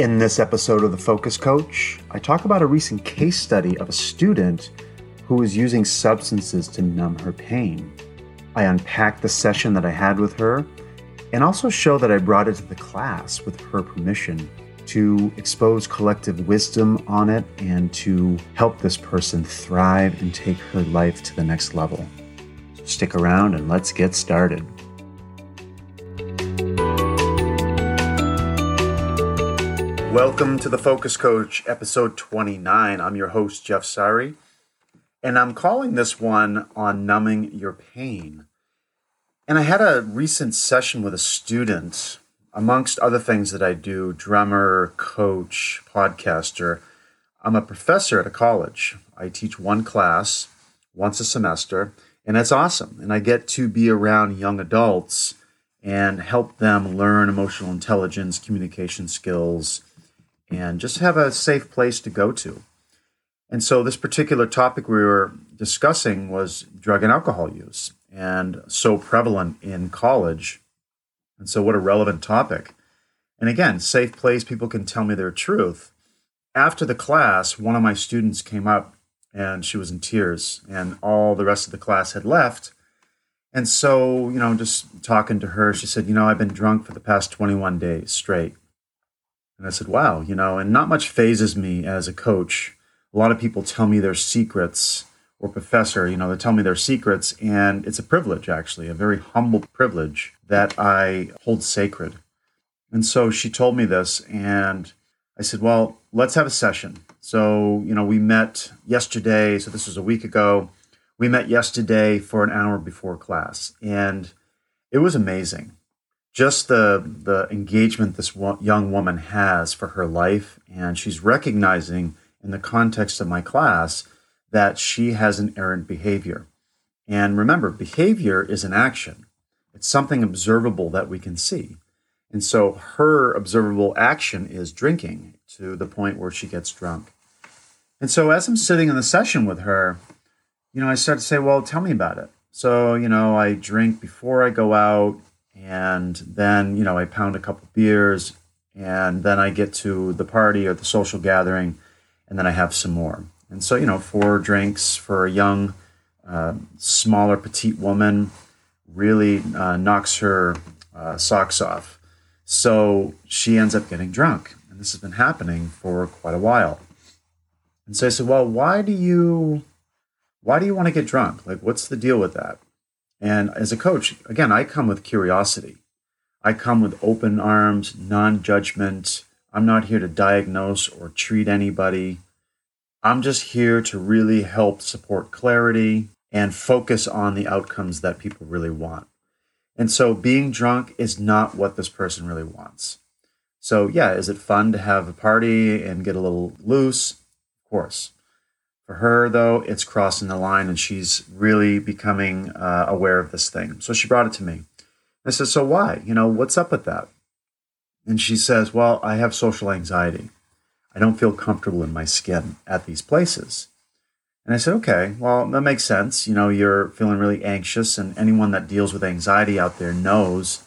In this episode of The Focus Coach, I talk about a recent case study of a student who was using substances to numb her pain. I unpack the session that I had with her and also show that I brought it to the class with her permission to expose collective wisdom on it and to help this person thrive and take her life to the next level. Stick around and let's get started. Welcome to the Focus Coach, episode 29. I'm your host, Jeff Sari, and I'm calling this one on numbing your pain. And I had a recent session with a student, amongst other things that I do drummer, coach, podcaster. I'm a professor at a college. I teach one class once a semester, and that's awesome. And I get to be around young adults and help them learn emotional intelligence, communication skills and just have a safe place to go to. And so, this particular topic we were discussing was drug and alcohol use, and so prevalent in college. And so, what a relevant topic. And again, safe place, people can tell me their truth. After the class, one of my students came up and she was in tears, and all the rest of the class had left. And so, you know, just talking to her, she said, You know, I've been drunk for the past 21 days straight. And I said, wow, you know, and not much fazes me as a coach. A lot of people tell me their secrets, or professor, you know, they tell me their secrets, and it's a privilege, actually, a very humble privilege that I hold sacred. And so she told me this, and I said, well, let's have a session. So, you know, we met yesterday, so this was a week ago. We met yesterday for an hour before class, and it was amazing just the the engagement this young woman has for her life and she's recognizing in the context of my class that she has an errant behavior. And remember behavior is an action. It's something observable that we can see. And so her observable action is drinking to the point where she gets drunk. And so as i'm sitting in the session with her you know i start to say well tell me about it. So you know i drink before i go out and then you know I pound a couple beers, and then I get to the party or the social gathering, and then I have some more. And so you know, four drinks for a young, uh, smaller, petite woman really uh, knocks her uh, socks off. So she ends up getting drunk, and this has been happening for quite a while. And so I said, "Well, why do you, why do you want to get drunk? Like, what's the deal with that?" And as a coach, again, I come with curiosity. I come with open arms, non judgment. I'm not here to diagnose or treat anybody. I'm just here to really help support clarity and focus on the outcomes that people really want. And so being drunk is not what this person really wants. So, yeah, is it fun to have a party and get a little loose? Of course. For her, though, it's crossing the line and she's really becoming uh, aware of this thing. So she brought it to me. I said, So why? You know, what's up with that? And she says, Well, I have social anxiety. I don't feel comfortable in my skin at these places. And I said, Okay, well, that makes sense. You know, you're feeling really anxious, and anyone that deals with anxiety out there knows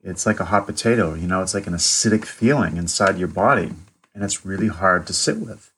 it's like a hot potato. You know, it's like an acidic feeling inside your body, and it's really hard to sit with.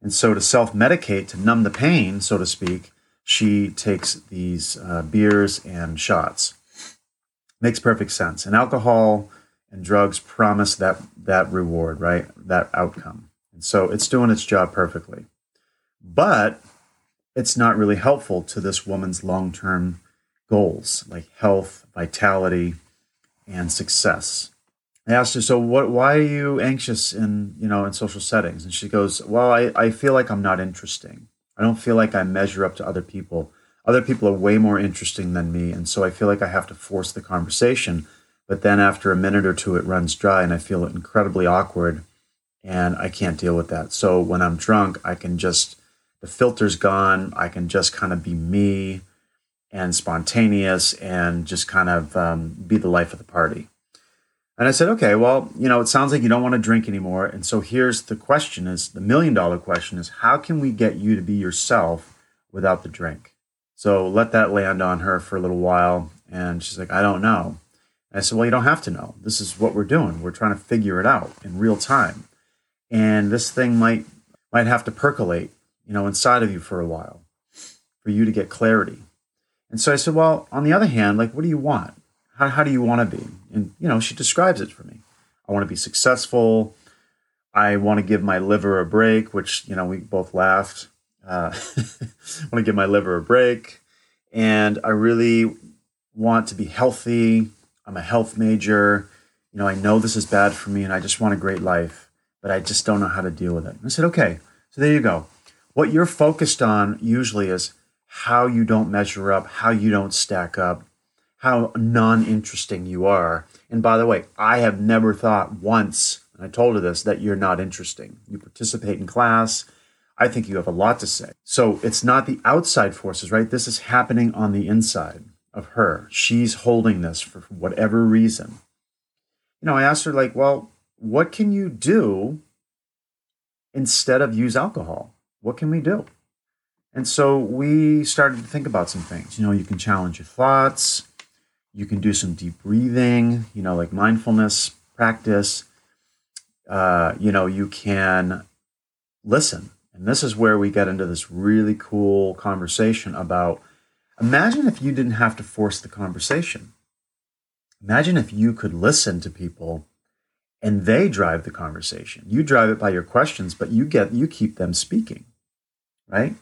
And so, to self medicate, to numb the pain, so to speak, she takes these uh, beers and shots. Makes perfect sense. And alcohol and drugs promise that, that reward, right? That outcome. And so, it's doing its job perfectly. But it's not really helpful to this woman's long term goals like health, vitality, and success. I asked her, so what, why are you anxious in, you know, in social settings? And she goes, well, I, I feel like I'm not interesting. I don't feel like I measure up to other people. Other people are way more interesting than me. And so I feel like I have to force the conversation. But then after a minute or two, it runs dry and I feel incredibly awkward and I can't deal with that. So when I'm drunk, I can just, the filter's gone. I can just kind of be me and spontaneous and just kind of um, be the life of the party. And I said, okay, well, you know, it sounds like you don't want to drink anymore. And so here's the question is the million dollar question is how can we get you to be yourself without the drink? So let that land on her for a little while. And she's like, I don't know. And I said, well, you don't have to know. This is what we're doing. We're trying to figure it out in real time. and this thing might might have to percolate, you know, inside of you for a while for you to get clarity. And so I said, well, on the other hand, like, what do you want? How, how do you want to be? And, you know, she describes it for me. I want to be successful. I want to give my liver a break, which, you know, we both laughed. Uh, I want to give my liver a break. And I really want to be healthy. I'm a health major. You know, I know this is bad for me and I just want a great life, but I just don't know how to deal with it. And I said, okay, so there you go. What you're focused on usually is how you don't measure up, how you don't stack up, how non interesting you are. And by the way, I have never thought once, and I told her this, that you're not interesting. You participate in class. I think you have a lot to say. So it's not the outside forces, right? This is happening on the inside of her. She's holding this for whatever reason. You know, I asked her, like, well, what can you do instead of use alcohol? What can we do? And so we started to think about some things. You know, you can challenge your thoughts, you can do some deep breathing, you know, like mindfulness practice. Uh, you know, you can listen. And this is where we get into this really cool conversation about imagine if you didn't have to force the conversation. Imagine if you could listen to people and they drive the conversation. You drive it by your questions, but you get you keep them speaking, right?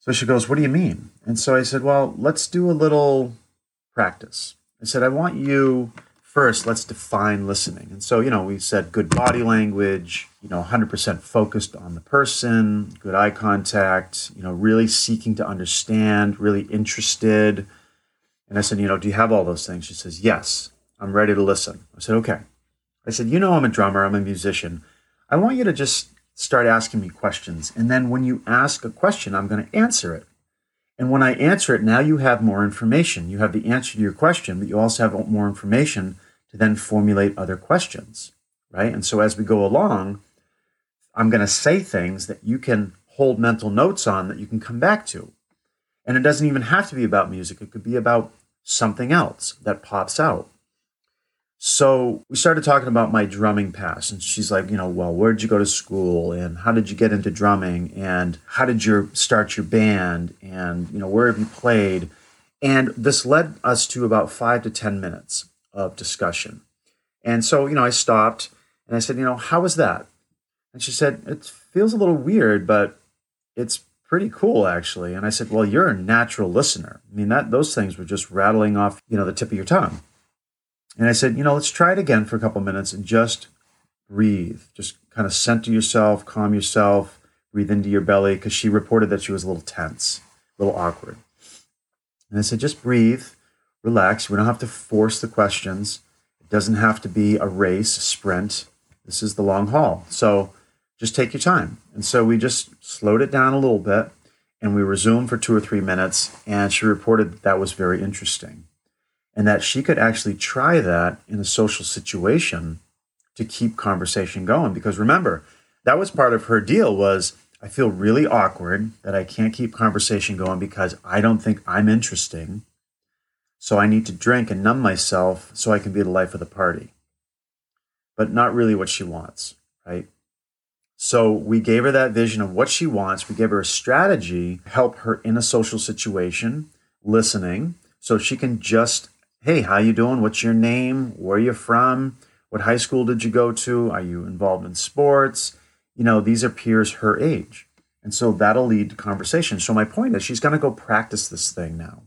So she goes, What do you mean? And so I said, Well, let's do a little practice. I said, I want you first, let's define listening. And so, you know, we said good body language, you know, 100% focused on the person, good eye contact, you know, really seeking to understand, really interested. And I said, You know, do you have all those things? She says, Yes, I'm ready to listen. I said, Okay. I said, You know, I'm a drummer, I'm a musician. I want you to just start asking me questions. And then when you ask a question, I'm going to answer it. And when I answer it, now you have more information. You have the answer to your question, but you also have more information to then formulate other questions, right? And so as we go along, I'm going to say things that you can hold mental notes on that you can come back to. And it doesn't even have to be about music, it could be about something else that pops out. So we started talking about my drumming past, and she's like, you know, well, where'd you go to school, and how did you get into drumming, and how did you start your band, and you know, where have you played? And this led us to about five to ten minutes of discussion. And so, you know, I stopped and I said, you know, how was that? And she said, it feels a little weird, but it's pretty cool actually. And I said, well, you're a natural listener. I mean, that those things were just rattling off, you know, the tip of your tongue. And I said, you know, let's try it again for a couple minutes and just breathe. Just kind of center yourself, calm yourself, breathe into your belly. Because she reported that she was a little tense, a little awkward. And I said, just breathe, relax. We don't have to force the questions. It doesn't have to be a race, a sprint. This is the long haul. So just take your time. And so we just slowed it down a little bit and we resumed for two or three minutes. And she reported that that was very interesting and that she could actually try that in a social situation to keep conversation going. Because remember that was part of her deal was i feel really awkward that i can't keep conversation going because i don't think i'm interesting. So i need to drink and numb myself so i can be the life of the party. But not really what she wants right? So we gave her that vision of what she wants. We gave her a strategy to help her in a social situation listening so she can just hey, how you doing? What's your name? Where are you from? What high school did you go to? Are you involved in sports? You know, these are peers her age. And so that'll lead to conversation. So my point is she's going to go practice this thing now.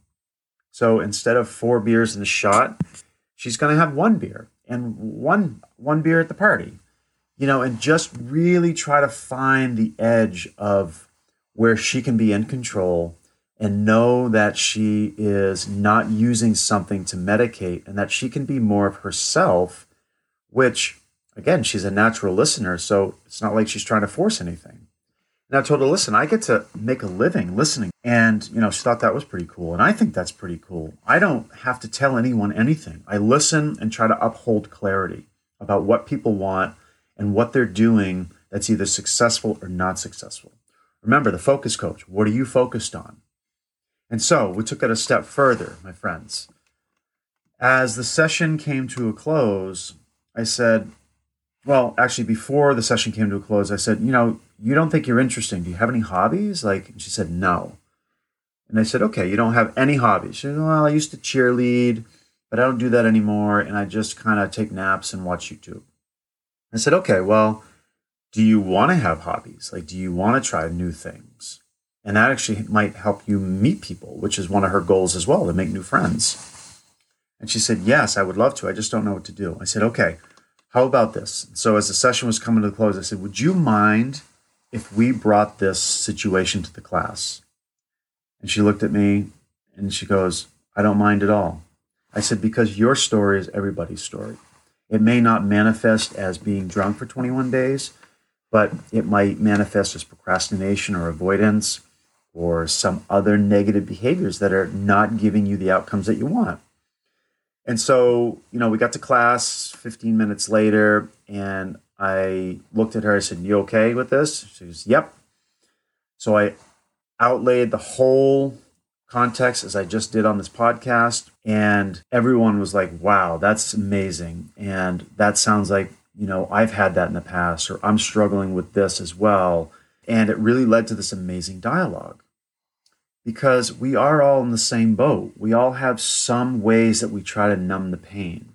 So instead of four beers in a shot, she's going to have one beer and one one beer at the party. You know, and just really try to find the edge of where she can be in control and know that she is not using something to medicate and that she can be more of herself, which, again, she's a natural listener. So it's not like she's trying to force anything. And I told her, listen, I get to make a living listening. And, you know, she thought that was pretty cool. And I think that's pretty cool. I don't have to tell anyone anything. I listen and try to uphold clarity about what people want and what they're doing that's either successful or not successful. Remember, the focus coach, what are you focused on? And so we took it a step further, my friends. As the session came to a close, I said, well, actually, before the session came to a close, I said, you know, you don't think you're interesting. Do you have any hobbies? Like, she said, no. And I said, okay, you don't have any hobbies. She said, well, I used to cheerlead, but I don't do that anymore. And I just kind of take naps and watch YouTube. I said, okay, well, do you want to have hobbies? Like, do you want to try new things? And that actually might help you meet people, which is one of her goals as well to make new friends. And she said, yes, I would love to. I just don't know what to do. I said, okay, how about this? So, as the session was coming to the close, I said, would you mind if we brought this situation to the class? And she looked at me and she goes, I don't mind at all. I said, because your story is everybody's story. It may not manifest as being drunk for 21 days, but it might manifest as procrastination or avoidance or some other negative behaviors that are not giving you the outcomes that you want. And so, you know, we got to class 15 minutes later, and I looked at her. I said, You okay with this? She goes, Yep. So I outlaid the whole context as I just did on this podcast. And everyone was like, wow, that's amazing. And that sounds like, you know, I've had that in the past, or I'm struggling with this as well. And it really led to this amazing dialogue because we are all in the same boat. We all have some ways that we try to numb the pain.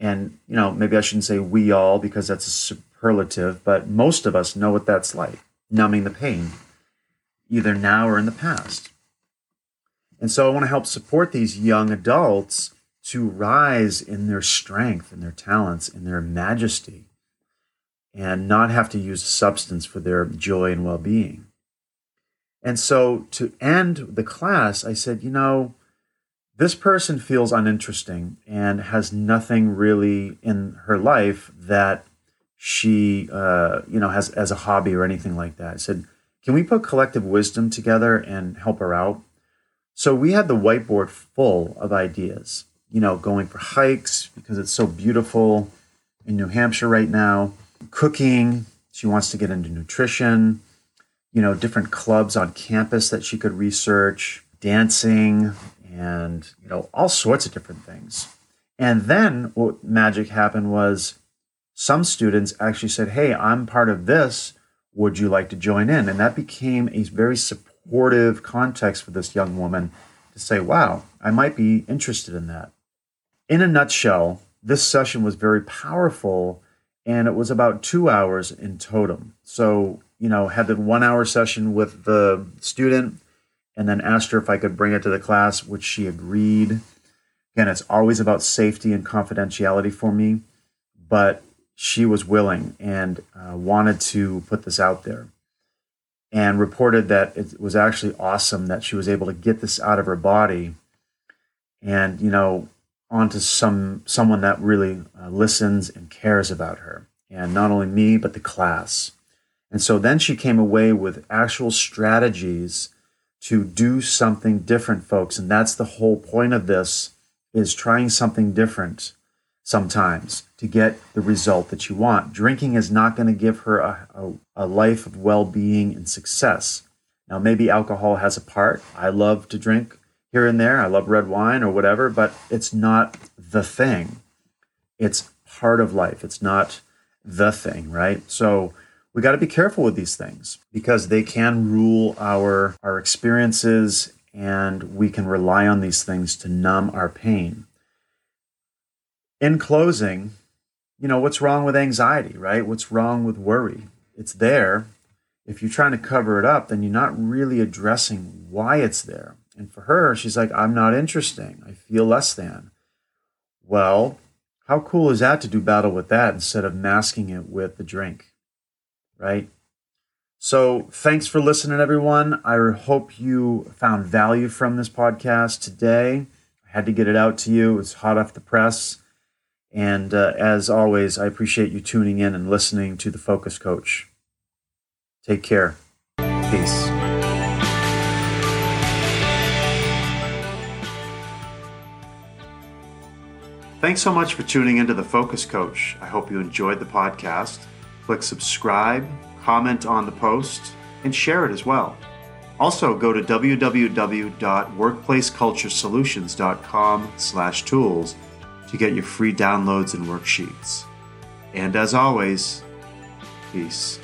And, you know, maybe I shouldn't say we all because that's a superlative, but most of us know what that's like numbing the pain, either now or in the past. And so I want to help support these young adults to rise in their strength and their talents and their majesty and not have to use substance for their joy and well being. And so to end the class, I said, you know, this person feels uninteresting and has nothing really in her life that she, uh, you know, has as a hobby or anything like that. I said, can we put collective wisdom together and help her out? So we had the whiteboard full of ideas, you know, going for hikes because it's so beautiful in New Hampshire right now, cooking. She wants to get into nutrition, you know, different clubs on campus that she could research, dancing, and, you know, all sorts of different things. And then what magic happened was some students actually said, Hey, I'm part of this. Would you like to join in? And that became a very supportive context for this young woman to say, wow, I might be interested in that. In a nutshell, this session was very powerful and it was about two hours in totem. So, you know, had the one hour session with the student and then asked her if I could bring it to the class, which she agreed. Again, it's always about safety and confidentiality for me, but she was willing and uh, wanted to put this out there and reported that it was actually awesome that she was able to get this out of her body and you know onto some someone that really uh, listens and cares about her and not only me but the class and so then she came away with actual strategies to do something different folks and that's the whole point of this is trying something different sometimes to get the result that you want. Drinking is not going to give her a, a, a life of well being and success. Now, maybe alcohol has a part. I love to drink here and there. I love red wine or whatever, but it's not the thing. It's part of life. It's not the thing, right? So we got to be careful with these things because they can rule our our experiences and we can rely on these things to numb our pain in closing, you know, what's wrong with anxiety, right? What's wrong with worry? It's there. If you're trying to cover it up, then you're not really addressing why it's there. And for her, she's like, I'm not interesting. I feel less than. Well, how cool is that to do battle with that instead of masking it with the drink, right? So, thanks for listening, everyone. I hope you found value from this podcast today. I had to get it out to you. It's hot off the press. And uh, as always, I appreciate you tuning in and listening to the Focus Coach. Take care. Peace. Thanks so much for tuning into the Focus Coach. I hope you enjoyed the podcast. Click subscribe, comment on the post, and share it as well. Also, go to www.workplaceculturesolutions.com slash tools to get your free downloads and worksheets. And as always, peace.